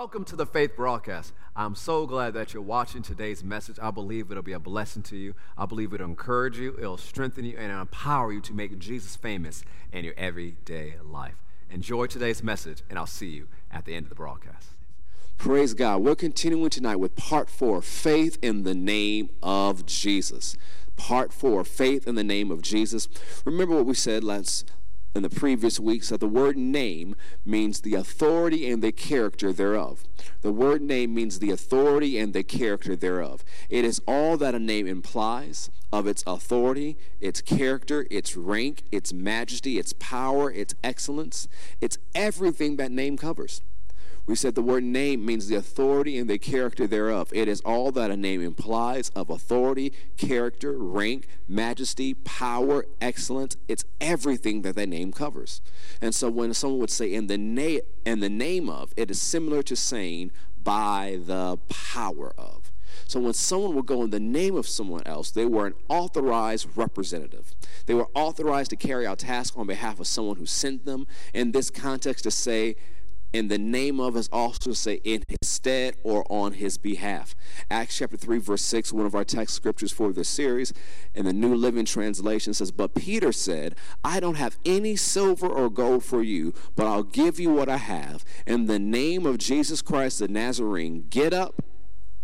Welcome to the Faith Broadcast. I'm so glad that you're watching today's message. I believe it'll be a blessing to you. I believe it'll encourage you, it'll strengthen you, and empower you to make Jesus famous in your everyday life. Enjoy today's message, and I'll see you at the end of the broadcast. Praise God. We're continuing tonight with part four faith in the name of Jesus. Part four faith in the name of Jesus. Remember what we said last in the previous weeks that the word name means the authority and the character thereof. The word name means the authority and the character thereof. It is all that a name implies of its authority, its character, its rank, its majesty, its power, its excellence. It's everything that name covers. We said the word name means the authority and the character thereof. It is all that a name implies of authority, character, rank, majesty, power, excellence. It's everything that that name covers. And so when someone would say in the name in the name of, it is similar to saying by the power of. So when someone would go in the name of someone else, they were an authorized representative. They were authorized to carry out tasks on behalf of someone who sent them. In this context, to say in the name of us also say in his stead or on his behalf. Acts chapter 3, verse 6, one of our text scriptures for this series, in the New Living Translation says, But Peter said, I don't have any silver or gold for you, but I'll give you what I have. In the name of Jesus Christ the Nazarene, get up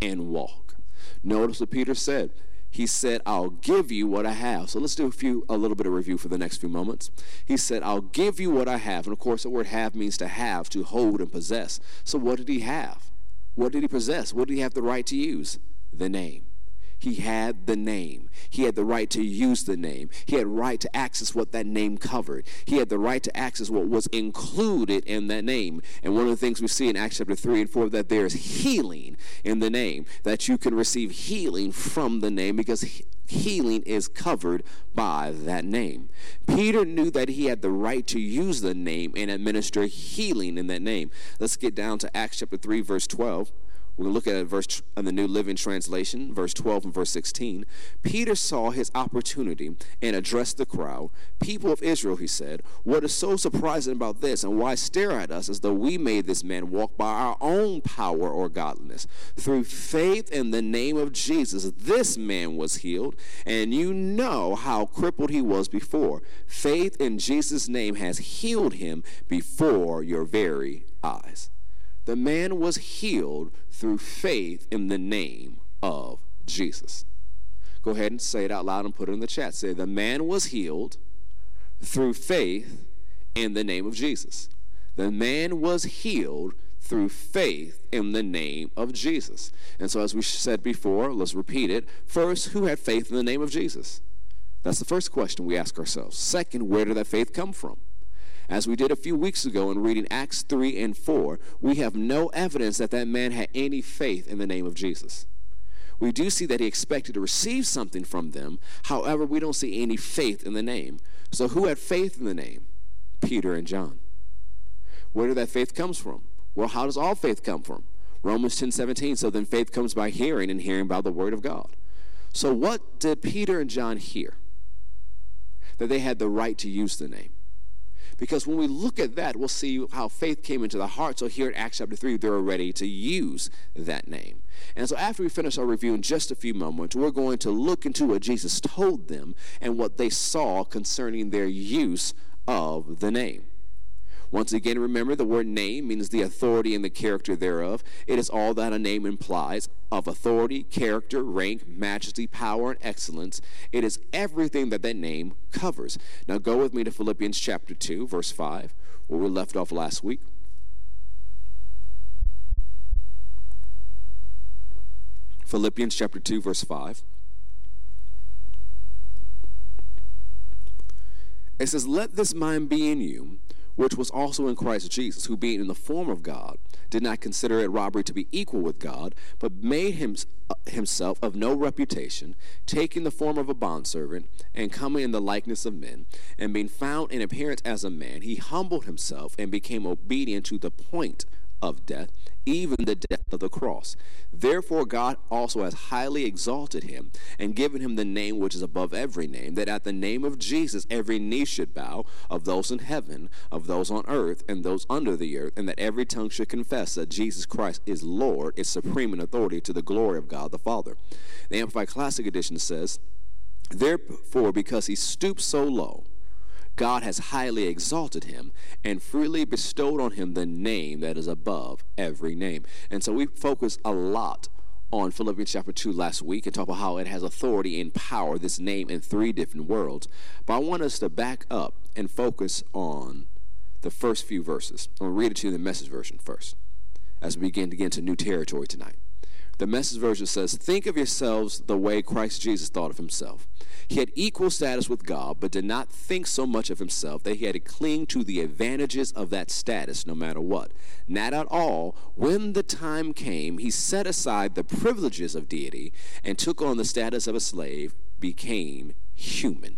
and walk. Notice what Peter said he said, I'll give you what I have. So let's do a few, a little bit of review for the next few moments. He said, I'll give you what I have. And of course, the word have means to have, to hold and possess. So what did he have? What did he possess? What did he have the right to use? The name. He had the name. He had the right to use the name. He had right to access what that name covered. He had the right to access what was included in that name. And one of the things we see in Acts chapter 3 and 4 that there is healing in the name, that you can receive healing from the name because healing is covered by that name. Peter knew that he had the right to use the name and administer healing in that name. Let's get down to Acts chapter 3 verse 12. We're going to look at a verse in the New Living Translation, verse 12 and verse 16. Peter saw his opportunity and addressed the crowd. People of Israel, he said, what is so surprising about this, and why stare at us as though we made this man walk by our own power or godliness? Through faith in the name of Jesus, this man was healed, and you know how crippled he was before. Faith in Jesus' name has healed him before your very eyes. The man was healed through faith in the name of Jesus. Go ahead and say it out loud and put it in the chat. Say, the man was healed through faith in the name of Jesus. The man was healed through faith in the name of Jesus. And so, as we said before, let's repeat it. First, who had faith in the name of Jesus? That's the first question we ask ourselves. Second, where did that faith come from? As we did a few weeks ago in reading Acts 3 and 4, we have no evidence that that man had any faith in the name of Jesus. We do see that he expected to receive something from them. However, we don't see any faith in the name. So, who had faith in the name? Peter and John. Where did that faith comes from? Well, how does all faith come from? Romans 10 17. So then faith comes by hearing, and hearing by the word of God. So, what did Peter and John hear? That they had the right to use the name. Because when we look at that, we'll see how faith came into the heart. So here in Acts chapter 3, they're ready to use that name. And so after we finish our review in just a few moments, we're going to look into what Jesus told them and what they saw concerning their use of the name. Once again, remember the word name means the authority and the character thereof. It is all that a name implies of authority, character, rank, majesty, power, and excellence. It is everything that that name covers. Now go with me to Philippians chapter 2, verse 5, where we left off last week. Philippians chapter 2, verse 5. It says, Let this mind be in you which was also in Christ Jesus, who being in the form of God, did not consider it robbery to be equal with God, but made him, uh, himself of no reputation, taking the form of a bondservant, and coming in the likeness of men, and being found in appearance as a man, he humbled himself and became obedient to the point of death, even the death of the cross. Therefore, God also has highly exalted him and given him the name which is above every name, that at the name of Jesus every knee should bow, of those in heaven, of those on earth, and those under the earth, and that every tongue should confess that Jesus Christ is Lord, is supreme in authority to the glory of God the Father. The Amplified Classic Edition says, Therefore, because he stooped so low, God has highly exalted him and freely bestowed on him the name that is above every name. And so we focus a lot on Philippians chapter 2 last week and talk about how it has authority and power, this name in three different worlds. But I want us to back up and focus on the first few verses. I'm going to read it to you in the message version first as we begin to get into new territory tonight. The message version says, Think of yourselves the way Christ Jesus thought of himself. He had equal status with God, but did not think so much of himself that he had to cling to the advantages of that status no matter what. Not at all. When the time came, he set aside the privileges of deity and took on the status of a slave, became human.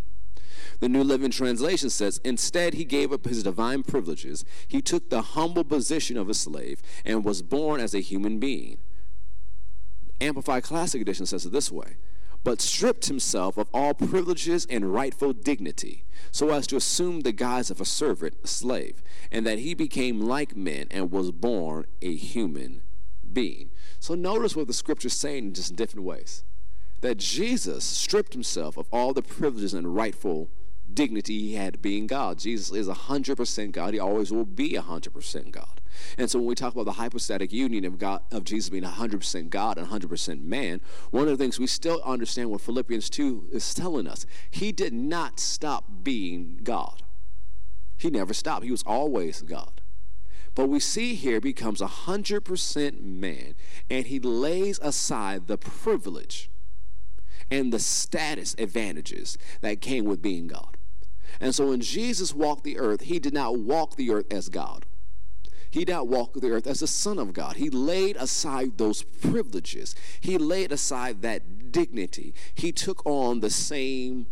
The New Living Translation says, Instead, he gave up his divine privileges. He took the humble position of a slave and was born as a human being. Amplified Classic Edition says it this way but stripped himself of all privileges and rightful dignity, so as to assume the guise of a servant, a slave, and that he became like men and was born a human being. So notice what the scripture is saying in just different ways. That Jesus stripped himself of all the privileges and rightful dignity he had being God. Jesus is 100% God. He always will be 100% God. And so when we talk about the hypostatic union of God of Jesus being 100% God and 100% man, one of the things we still understand what Philippians 2 is telling us, he did not stop being God. He never stopped. He was always God. But we see here becomes 100% man and he lays aside the privilege and the status advantages that came with being God. And so when Jesus walked the earth, he did not walk the earth as God. He did not walk the earth as the Son of God. He laid aside those privileges. He laid aside that dignity. He took on the same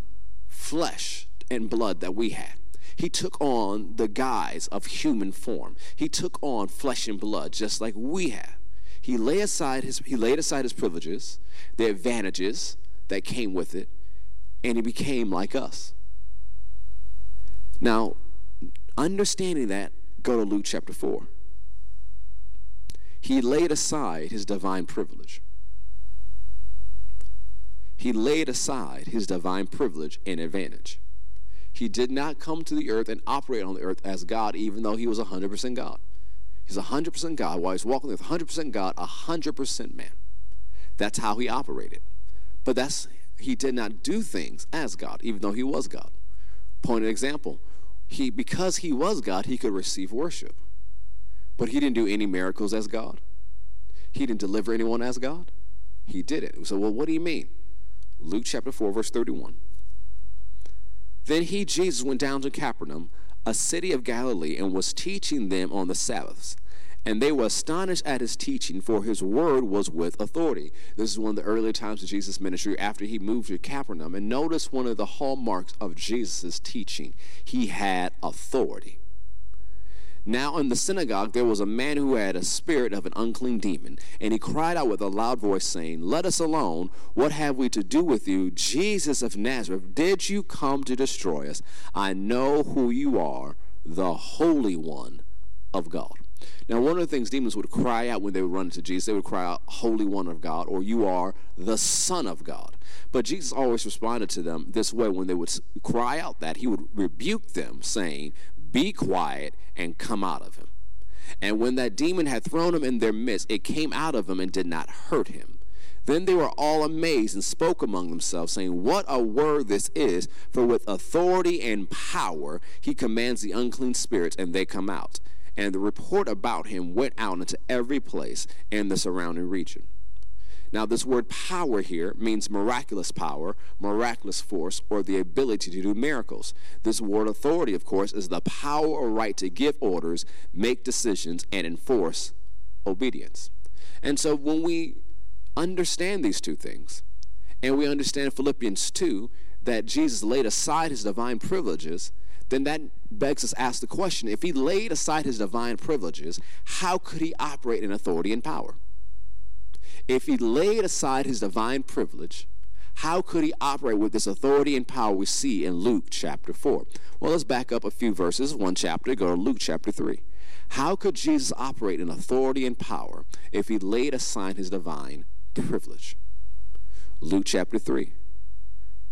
flesh and blood that we had. He took on the guise of human form. He took on flesh and blood just like we have. He laid aside his he laid aside his privileges, the advantages that came with it, and he became like us. Now, understanding that, go to Luke chapter 4. He laid aside his divine privilege. He laid aside his divine privilege and advantage. He did not come to the earth and operate on the earth as God, even though he was 100% God. He's 100% God while he's walking with 100% God, 100% man. That's how he operated. But that's he did not do things as God, even though he was God. Point example, he because he was God, he could receive worship. But he didn't do any miracles as God. He didn't deliver anyone as God. He did it. So, well, what do you mean? Luke chapter 4, verse 31. Then he, Jesus, went down to Capernaum, a city of Galilee, and was teaching them on the Sabbaths. And they were astonished at his teaching, for his word was with authority. This is one of the earlier times of Jesus' ministry after he moved to Capernaum. And notice one of the hallmarks of Jesus' teaching he had authority. Now in the synagogue there was a man who had a spirit of an unclean demon, and he cried out with a loud voice, saying, Let us alone. What have we to do with you, Jesus of Nazareth? Did you come to destroy us? I know who you are, the Holy One of God. Now, one of the things demons would cry out when they would run into Jesus, they would cry out, Holy One of God, or You are the Son of God. But Jesus always responded to them this way when they would cry out that, he would rebuke them, saying, Be quiet and come out of him. And when that demon had thrown him in their midst, it came out of him and did not hurt him. Then they were all amazed and spoke among themselves, saying, What a word this is! For with authority and power he commands the unclean spirits, and they come out and the report about him went out into every place in the surrounding region. Now, this word power here means miraculous power, miraculous force, or the ability to do miracles. This word authority, of course, is the power or right to give orders, make decisions, and enforce obedience. And so when we understand these two things, and we understand Philippians 2, that Jesus laid aside his divine privileges, then that begs us to ask the question if he laid aside his divine privileges, how could he operate in authority and power? If he laid aside his divine privilege, how could he operate with this authority and power we see in Luke chapter 4? Well, let's back up a few verses, one chapter, go to Luke chapter 3. How could Jesus operate in authority and power if he laid aside his divine privilege? Luke chapter 3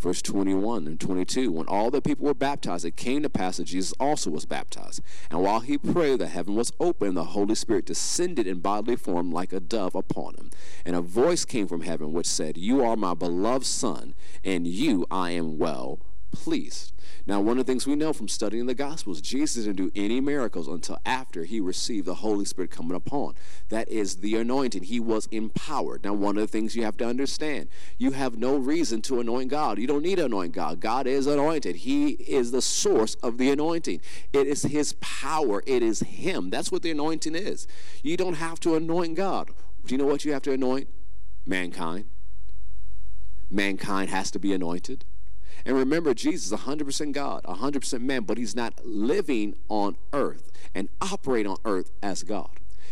verse 21 and 22 when all the people were baptized it came to pass that jesus also was baptized. And while he prayed the heaven was open and the holy spirit descended in bodily form like a dove upon him. And a voice came from heaven which said you are my beloved son and you i am well pleased now, one of the things we know from studying the Gospels, Jesus didn't do any miracles until after he received the Holy Spirit coming upon. That is the anointing. He was empowered. Now, one of the things you have to understand, you have no reason to anoint God. You don't need to anoint God. God is anointed. He is the source of the anointing. It is his power. It is him. That's what the anointing is. You don't have to anoint God. Do you know what you have to anoint? Mankind. Mankind has to be anointed. And remember, Jesus is 100% God, 100% man, but he's not living on earth and operate on earth as God.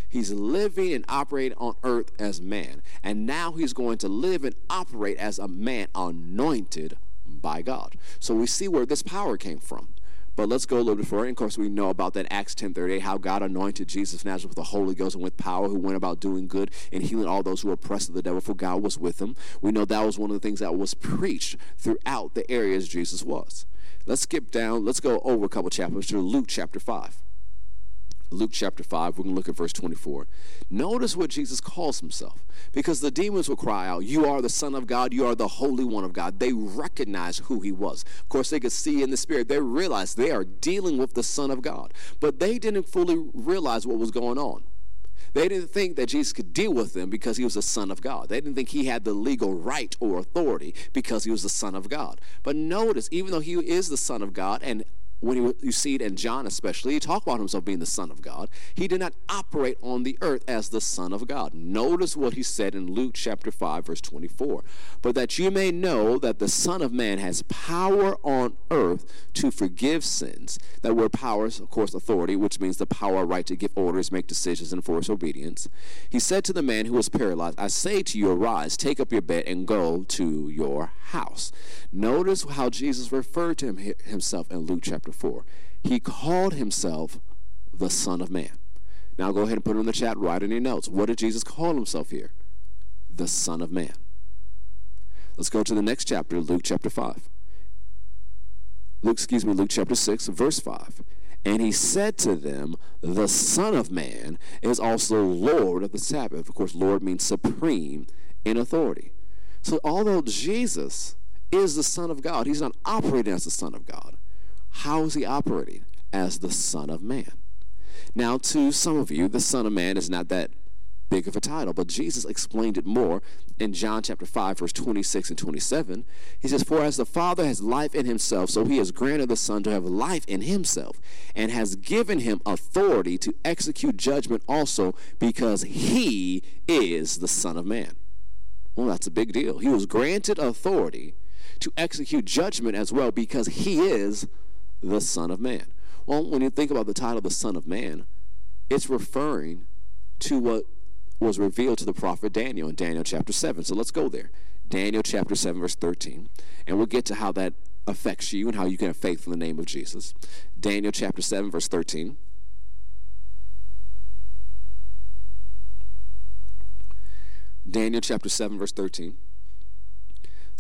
He's living and operating on earth as man. And now he's going to live and operate as a man anointed by God. So we see where this power came from. But let's go a little bit further. And of course, we know about that Acts 10:38, how God anointed Jesus Nazareth with the Holy Ghost and with power, who went about doing good and healing all those who were oppressed of the devil, for God was with him. We know that was one of the things that was preached throughout the areas Jesus was. Let's skip down. Let's go over a couple chapters to Luke chapter 5. Luke chapter 5, we're going to look at verse 24. Notice what Jesus calls himself. Because the demons will cry out, You are the Son of God, you are the Holy One of God. They recognize who he was. Of course, they could see in the Spirit, they realized they are dealing with the Son of God. But they didn't fully realize what was going on. They didn't think that Jesus could deal with them because he was the Son of God. They didn't think he had the legal right or authority because he was the Son of God. But notice, even though he is the Son of God and when he, you see it in John especially, he talked about himself being the Son of God. He did not operate on the earth as the Son of God. Notice what he said in Luke chapter 5, verse 24. But that you may know that the Son of Man has power on earth to forgive sins. That word power is, of course, authority, which means the power, right to give orders, make decisions, and enforce obedience. He said to the man who was paralyzed, I say to you, arise, take up your bed, and go to your house. Notice how Jesus referred to him, himself in Luke chapter chapter 4. He called himself the Son of Man. Now go ahead and put it in the chat, write in your notes. What did Jesus call himself here? The Son of Man. Let's go to the next chapter, Luke chapter 5. Luke, excuse me, Luke chapter 6, verse 5. And he said to them, The Son of Man is also Lord of the Sabbath. Of course, Lord means supreme in authority. So, although Jesus is the Son of God, he's not operating as the Son of God. How is he operating? As the Son of Man. Now, to some of you, the Son of Man is not that big of a title, but Jesus explained it more in John chapter 5, verse 26 and 27. He says, For as the Father has life in himself, so he has granted the Son to have life in himself, and has given him authority to execute judgment also, because he is the Son of Man. Well, that's a big deal. He was granted authority to execute judgment as well, because he is the Son of Man. Well, when you think about the title, the Son of Man, it's referring to what was revealed to the prophet Daniel in Daniel chapter 7. So let's go there. Daniel chapter 7, verse 13. And we'll get to how that affects you and how you can have faith in the name of Jesus. Daniel chapter 7, verse 13. Daniel chapter 7, verse 13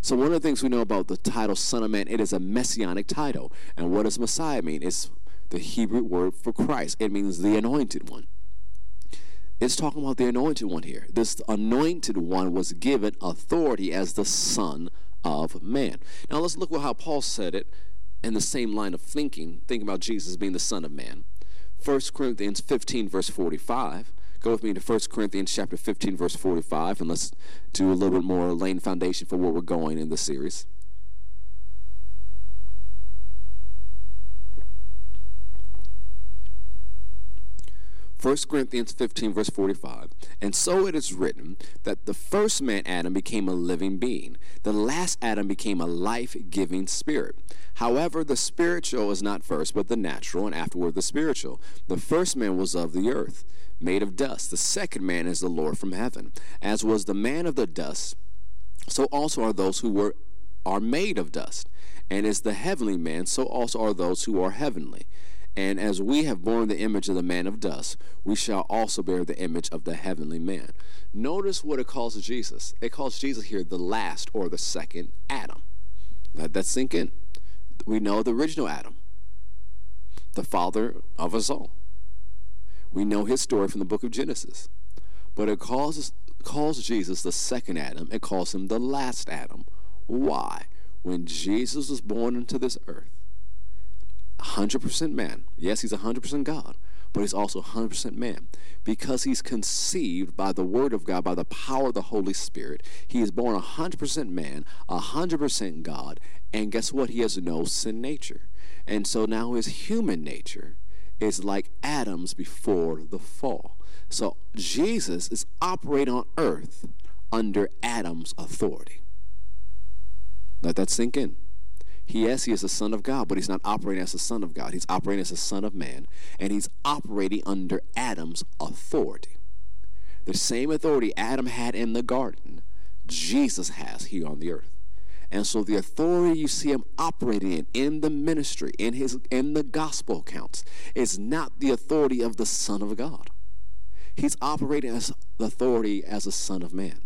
So one of the things we know about the title Son of Man, it is a messianic title. And what does Messiah mean? It's the Hebrew word for Christ. It means the anointed one. It's talking about the anointed one here. This anointed one was given authority as the Son of Man. Now let's look at how Paul said it in the same line of thinking, thinking about Jesus being the Son of Man. 1 Corinthians 15, verse 45 Go with me to 1 Corinthians chapter 15, verse 45, and let's do a little bit more laying foundation for where we're going in this series. 1 Corinthians 15, verse 45. And so it is written that the first man, Adam, became a living being. The last Adam became a life giving spirit. However, the spiritual is not first, but the natural, and afterward the spiritual. The first man was of the earth, made of dust. The second man is the Lord from heaven. As was the man of the dust, so also are those who were are made of dust. And as the heavenly man, so also are those who are heavenly. And as we have borne the image of the man of dust, we shall also bear the image of the heavenly man. Notice what it calls Jesus. It calls Jesus here the last or the second Adam. Let that sink in. We know the original Adam, the father of us all. We know his story from the book of Genesis. But it calls, calls Jesus the second Adam. It calls him the last Adam. Why? When Jesus was born into this earth, 100% man. Yes, he's 100% God, but he's also 100% man because he's conceived by the Word of God, by the power of the Holy Spirit. He is born 100% man, 100% God, and guess what? He has no sin nature. And so now his human nature is like Adam's before the fall. So Jesus is operating on earth under Adam's authority. Let that sink in. He, yes, he is the Son of God, but he's not operating as the Son of God. He's operating as the Son of Man, and he's operating under Adam's authority. The same authority Adam had in the garden, Jesus has here on the earth. And so the authority you see him operating in, in the ministry, in his in the gospel accounts, is not the authority of the Son of God. He's operating as the authority as a son of man.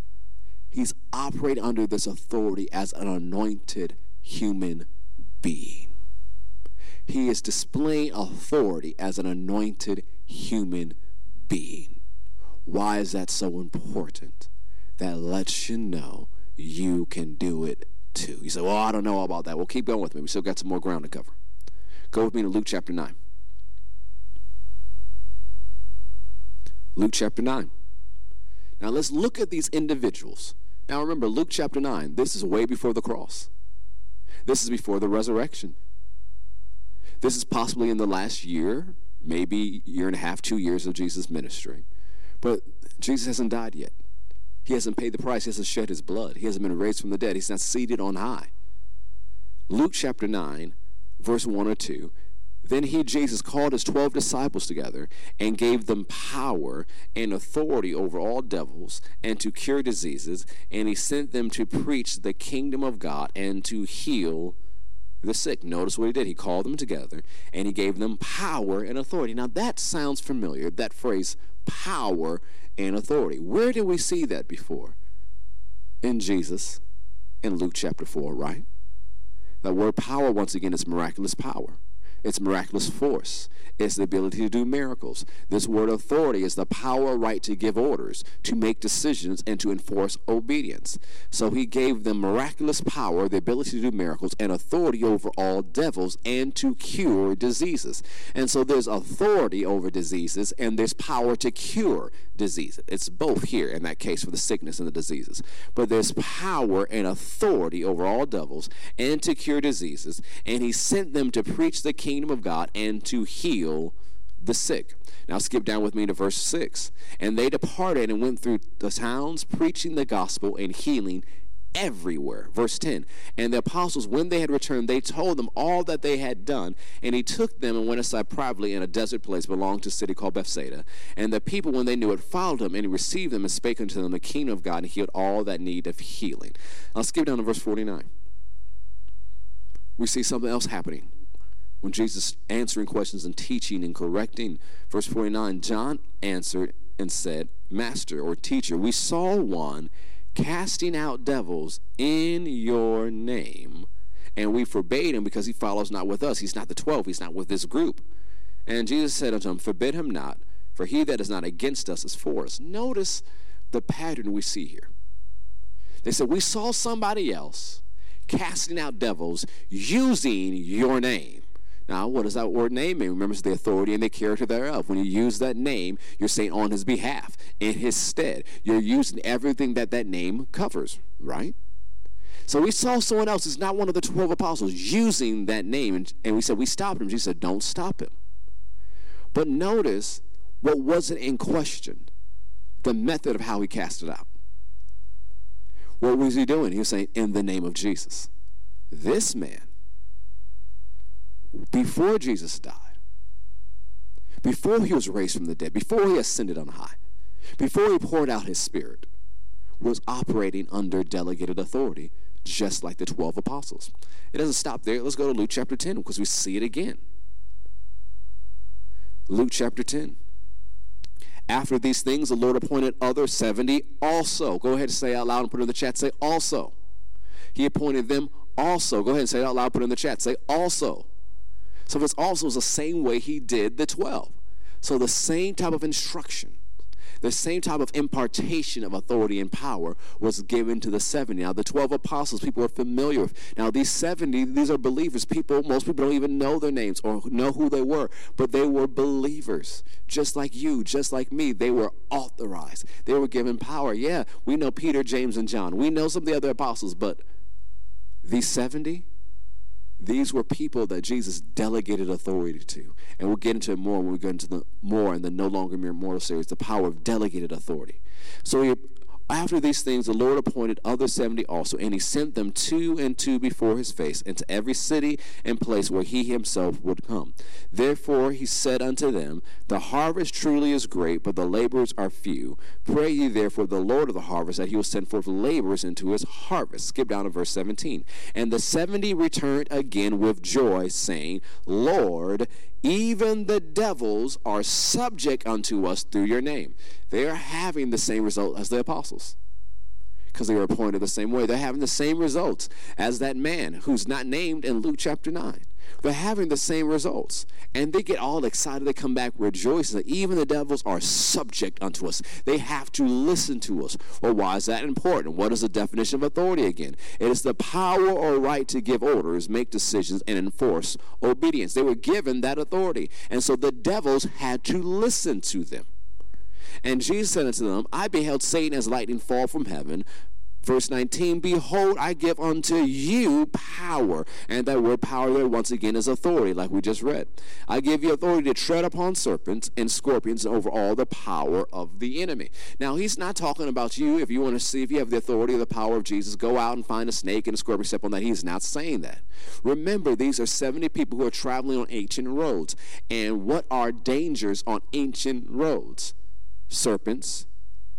He's operating under this authority as an anointed human being. He is displaying authority as an anointed human being. Why is that so important? That lets you know you can do it too. You say, Well, I don't know about that. Well, keep going with me. We still got some more ground to cover. Go with me to Luke chapter 9. Luke chapter 9. Now let's look at these individuals. Now remember, Luke chapter 9, this is way before the cross. This is before the resurrection. This is possibly in the last year, maybe year and a half, two years of Jesus' ministry. But Jesus hasn't died yet. He hasn't paid the price. He hasn't shed his blood. He hasn't been raised from the dead. He's not seated on high. Luke chapter 9, verse 1 or 2 then he, Jesus, called his 12 disciples together and gave them power and authority over all devils and to cure diseases. And he sent them to preach the kingdom of God and to heal the sick. Notice what he did. He called them together and he gave them power and authority. Now that sounds familiar, that phrase, power and authority. Where did we see that before? In Jesus, in Luke chapter 4, right? That word power, once again, is miraculous power. It's miraculous force. It's the ability to do miracles. This word authority is the power, right to give orders, to make decisions, and to enforce obedience. So he gave them miraculous power, the ability to do miracles, and authority over all devils and to cure diseases. And so there's authority over diseases and there's power to cure diseases. It's both here in that case for the sickness and the diseases. But there's power and authority over all devils and to cure diseases. And he sent them to preach the kingdom of God and to heal the sick. Now skip down with me to verse 6. And they departed and went through the towns preaching the gospel and healing everywhere. Verse 10 And the apostles, when they had returned, they told them all that they had done. And he took them and went aside privately in a desert place belonging to a city called Bethsaida. And the people, when they knew it, followed him, and he received them and spake unto them the kingdom of God and healed all that need of healing. Now skip down to verse 49. We see something else happening when Jesus answering questions and teaching and correcting. Verse 49 John answered and said, Master or teacher, we saw one casting out devils in your name, and we forbade him because he follows not with us. He's not the twelve, he's not with this group. And Jesus said unto him, Forbid him not, for he that is not against us is for us. Notice the pattern we see here. They said, We saw somebody else casting out devils using your name. Now, what does that word name mean? Remember, the authority and the character thereof. When you use that name, you're saying on his behalf, in his stead. You're using everything that that name covers, right? So we saw someone else who's not one of the 12 apostles using that name, and, and we said, We stopped him. Jesus said, Don't stop him. But notice what wasn't in question the method of how he cast it out. What was he doing? He was saying, In the name of Jesus. This man, before Jesus died, before he was raised from the dead, before he ascended on high, before he poured out his spirit, was operating under delegated authority, just like the 12 apostles. It doesn't stop there. Let's go to Luke chapter 10 because we see it again. Luke chapter 10. After these things, the Lord appointed other 70 also. Go ahead and say out loud and put it in the chat. Say also. He appointed them also. Go ahead and say it out loud, put it in the chat. Say also. So it's also is the same way he did the 12. So the same type of instruction, the same type of impartation of authority and power was given to the 70. Now, the 12 apostles, people are familiar with. Now, these 70, these are believers. People, most people don't even know their names or know who they were, but they were believers. Just like you, just like me, they were authorized. They were given power. Yeah, we know Peter, James, and John. We know some of the other apostles, but these 70, these were people that Jesus delegated authority to. And we'll get into it more when we get into the more in the No Longer Mere Mortal series, the power of delegated authority. So he after these things, the Lord appointed other seventy also, and he sent them two and two before his face into every city and place where he himself would come. Therefore he said unto them, The harvest truly is great, but the laborers are few. Pray ye therefore the Lord of the harvest that he will send forth laborers into his harvest. Skip down to verse 17. And the seventy returned again with joy, saying, Lord, even the devils are subject unto us through your name. They are having the same result as the apostles because they were appointed the same way. They're having the same results as that man who's not named in Luke chapter 9. They're having the same results. And they get all excited. They come back rejoicing that even the devils are subject unto us. They have to listen to us. Well, why is that important? What is the definition of authority again? It is the power or right to give orders, make decisions, and enforce obedience. They were given that authority. And so the devils had to listen to them. And Jesus said unto them, I beheld Satan as lightning fall from heaven. Verse 19, Behold, I give unto you power. And that word power there, once again, is authority, like we just read. I give you authority to tread upon serpents and scorpions over all the power of the enemy. Now, he's not talking about you. If you want to see if you have the authority or the power of Jesus, go out and find a snake and a scorpion, step on that. He's not saying that. Remember, these are 70 people who are traveling on ancient roads. And what are dangers on ancient roads? serpents,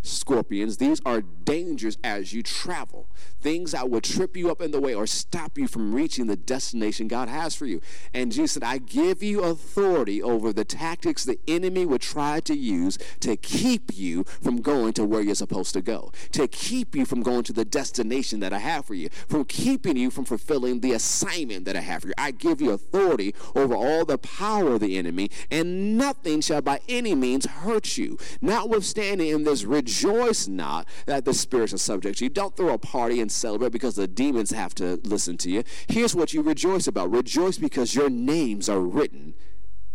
scorpions. These are dangers as you travel. Things that will trip you up in the way or stop you from reaching the destination God has for you. And Jesus said, I give you authority over the tactics the enemy would try to use to keep you from going to where you're supposed to go, to keep you from going to the destination that I have for you, from keeping you from fulfilling the assignment that I have for you. I give you authority over all the power of the enemy, and nothing shall by any means hurt you. Notwithstanding in this rejoice not that the spirits are subject to you. Don't throw a party and celebrate because the demons have to listen to you. Here's what you rejoice about rejoice because your names are written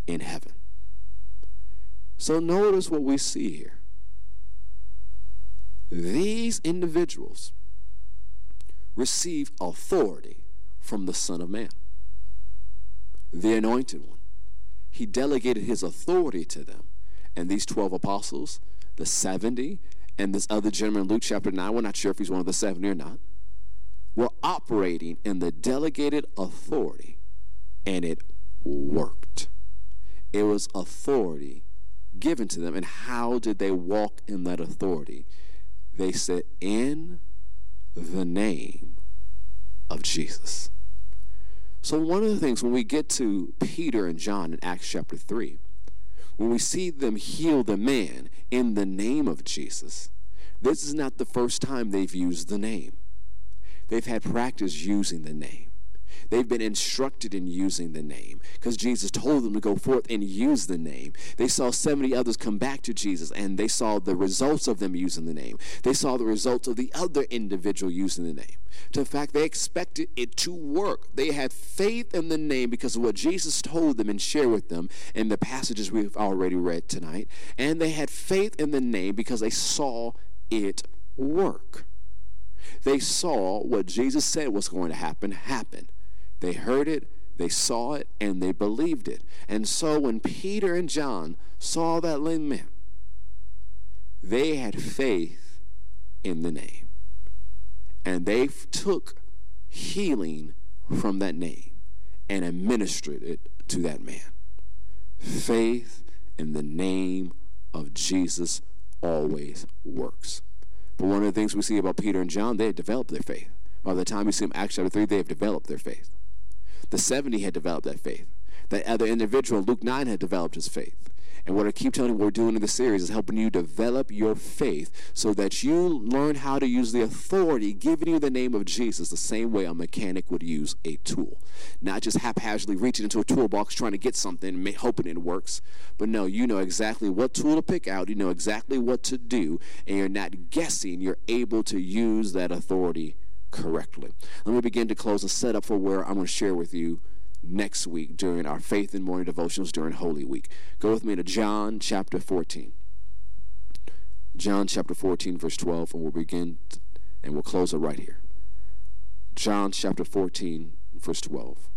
in heaven. So notice what we see here. These individuals receive authority from the Son of Man, the anointed one. He delegated his authority to them. And these 12 apostles, the 70, and this other gentleman, in Luke chapter 9, we're not sure if he's one of the 70 or not, were operating in the delegated authority, and it worked. It was authority given to them. And how did they walk in that authority? They said, In the name of Jesus. So, one of the things when we get to Peter and John in Acts chapter 3, when we see them heal the man in the name of Jesus, this is not the first time they've used the name. They've had practice using the name. They've been instructed in using the name because Jesus told them to go forth and use the name. They saw 70 others come back to Jesus and they saw the results of them using the name. They saw the results of the other individual using the name. To the fact, they expected it to work. They had faith in the name because of what Jesus told them and shared with them in the passages we've already read tonight. And they had faith in the name because they saw it work. They saw what Jesus said was going to happen happen. They heard it, they saw it, and they believed it. And so when Peter and John saw that lame man, they had faith in the name. And they took healing from that name and administered it to that man. Faith in the name of Jesus always works. But one of the things we see about Peter and John, they had developed their faith. By the time we see them Acts chapter 3, they have developed their faith. The 70 had developed that faith. That other individual, Luke 9, had developed his faith. And what I keep telling you, what we're doing in the series is helping you develop your faith so that you learn how to use the authority given you the name of Jesus the same way a mechanic would use a tool. Not just haphazardly reaching into a toolbox trying to get something, hoping it works. But no, you know exactly what tool to pick out, you know exactly what to do, and you're not guessing. You're able to use that authority correctly. Let me begin to close a setup for where I'm going to share with you next week during our faith and morning devotionals during Holy Week. Go with me to John chapter 14. John chapter 14, verse 12, and we'll begin and we'll close it right here. John chapter 14, verse 12.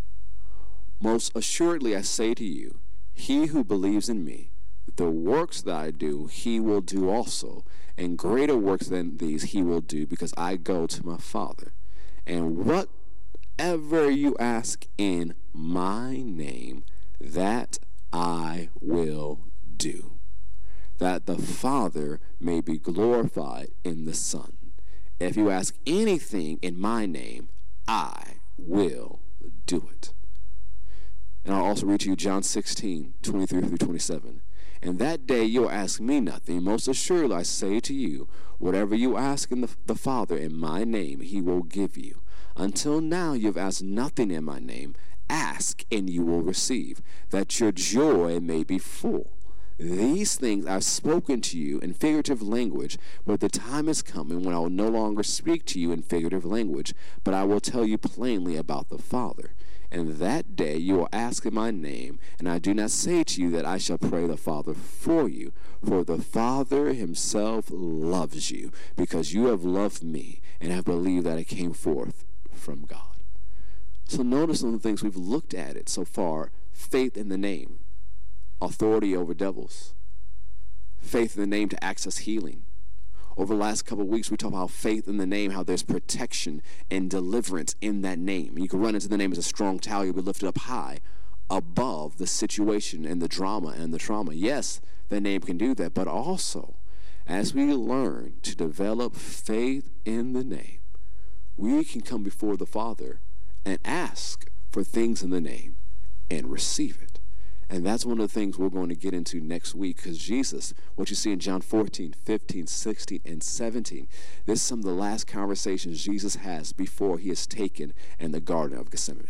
Most assuredly I say to you, he who believes in me, the works that I do, he will do also, and greater works than these he will do, because I go to my Father. And whatever you ask in my name, that I will do, that the Father may be glorified in the Son. If you ask anything in my name, I will do it. And I'll also read to you John 16, 23 through 27. And that day you'll ask me nothing. Most assuredly, I say to you, whatever you ask in the, the Father in my name, he will give you. Until now, you've asked nothing in my name. Ask, and you will receive, that your joy may be full. These things I've spoken to you in figurative language, but the time is coming when I will no longer speak to you in figurative language, but I will tell you plainly about the Father. And that day you will ask in my name, and I do not say to you that I shall pray the Father for you, for the Father himself loves you, because you have loved me and have believed that I came forth from God. So notice some of the things we've looked at it so far faith in the name, authority over devils, faith in the name to access healing. Over the last couple weeks, we talked about faith in the name, how there's protection and deliverance in that name. You can run into the name as a strong tower, you'll be lifted up high above the situation and the drama and the trauma. Yes, the name can do that, but also as we learn to develop faith in the name, we can come before the Father and ask for things in the name and receive it. And that's one of the things we're going to get into next week because Jesus, what you see in John 14, 15, 16, and 17, this is some of the last conversations Jesus has before he is taken in the Garden of Gethsemane.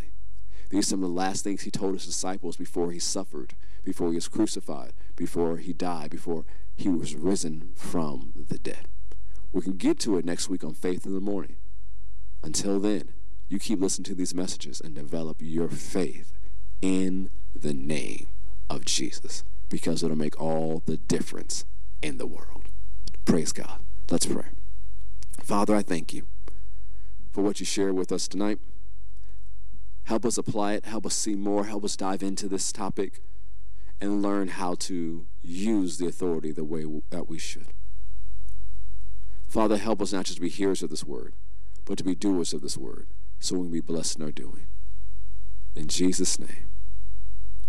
These are some of the last things he told his disciples before he suffered, before he was crucified, before he died, before he was risen from the dead. We can get to it next week on Faith in the Morning. Until then, you keep listening to these messages and develop your faith in the name of Jesus because it'll make all the difference in the world. Praise God. Let's pray. Father, I thank you for what you shared with us tonight. Help us apply it, help us see more, help us dive into this topic and learn how to use the authority the way that we should. Father, help us not just be hearers of this word, but to be doers of this word, so we can be blessed in our doing. In Jesus' name,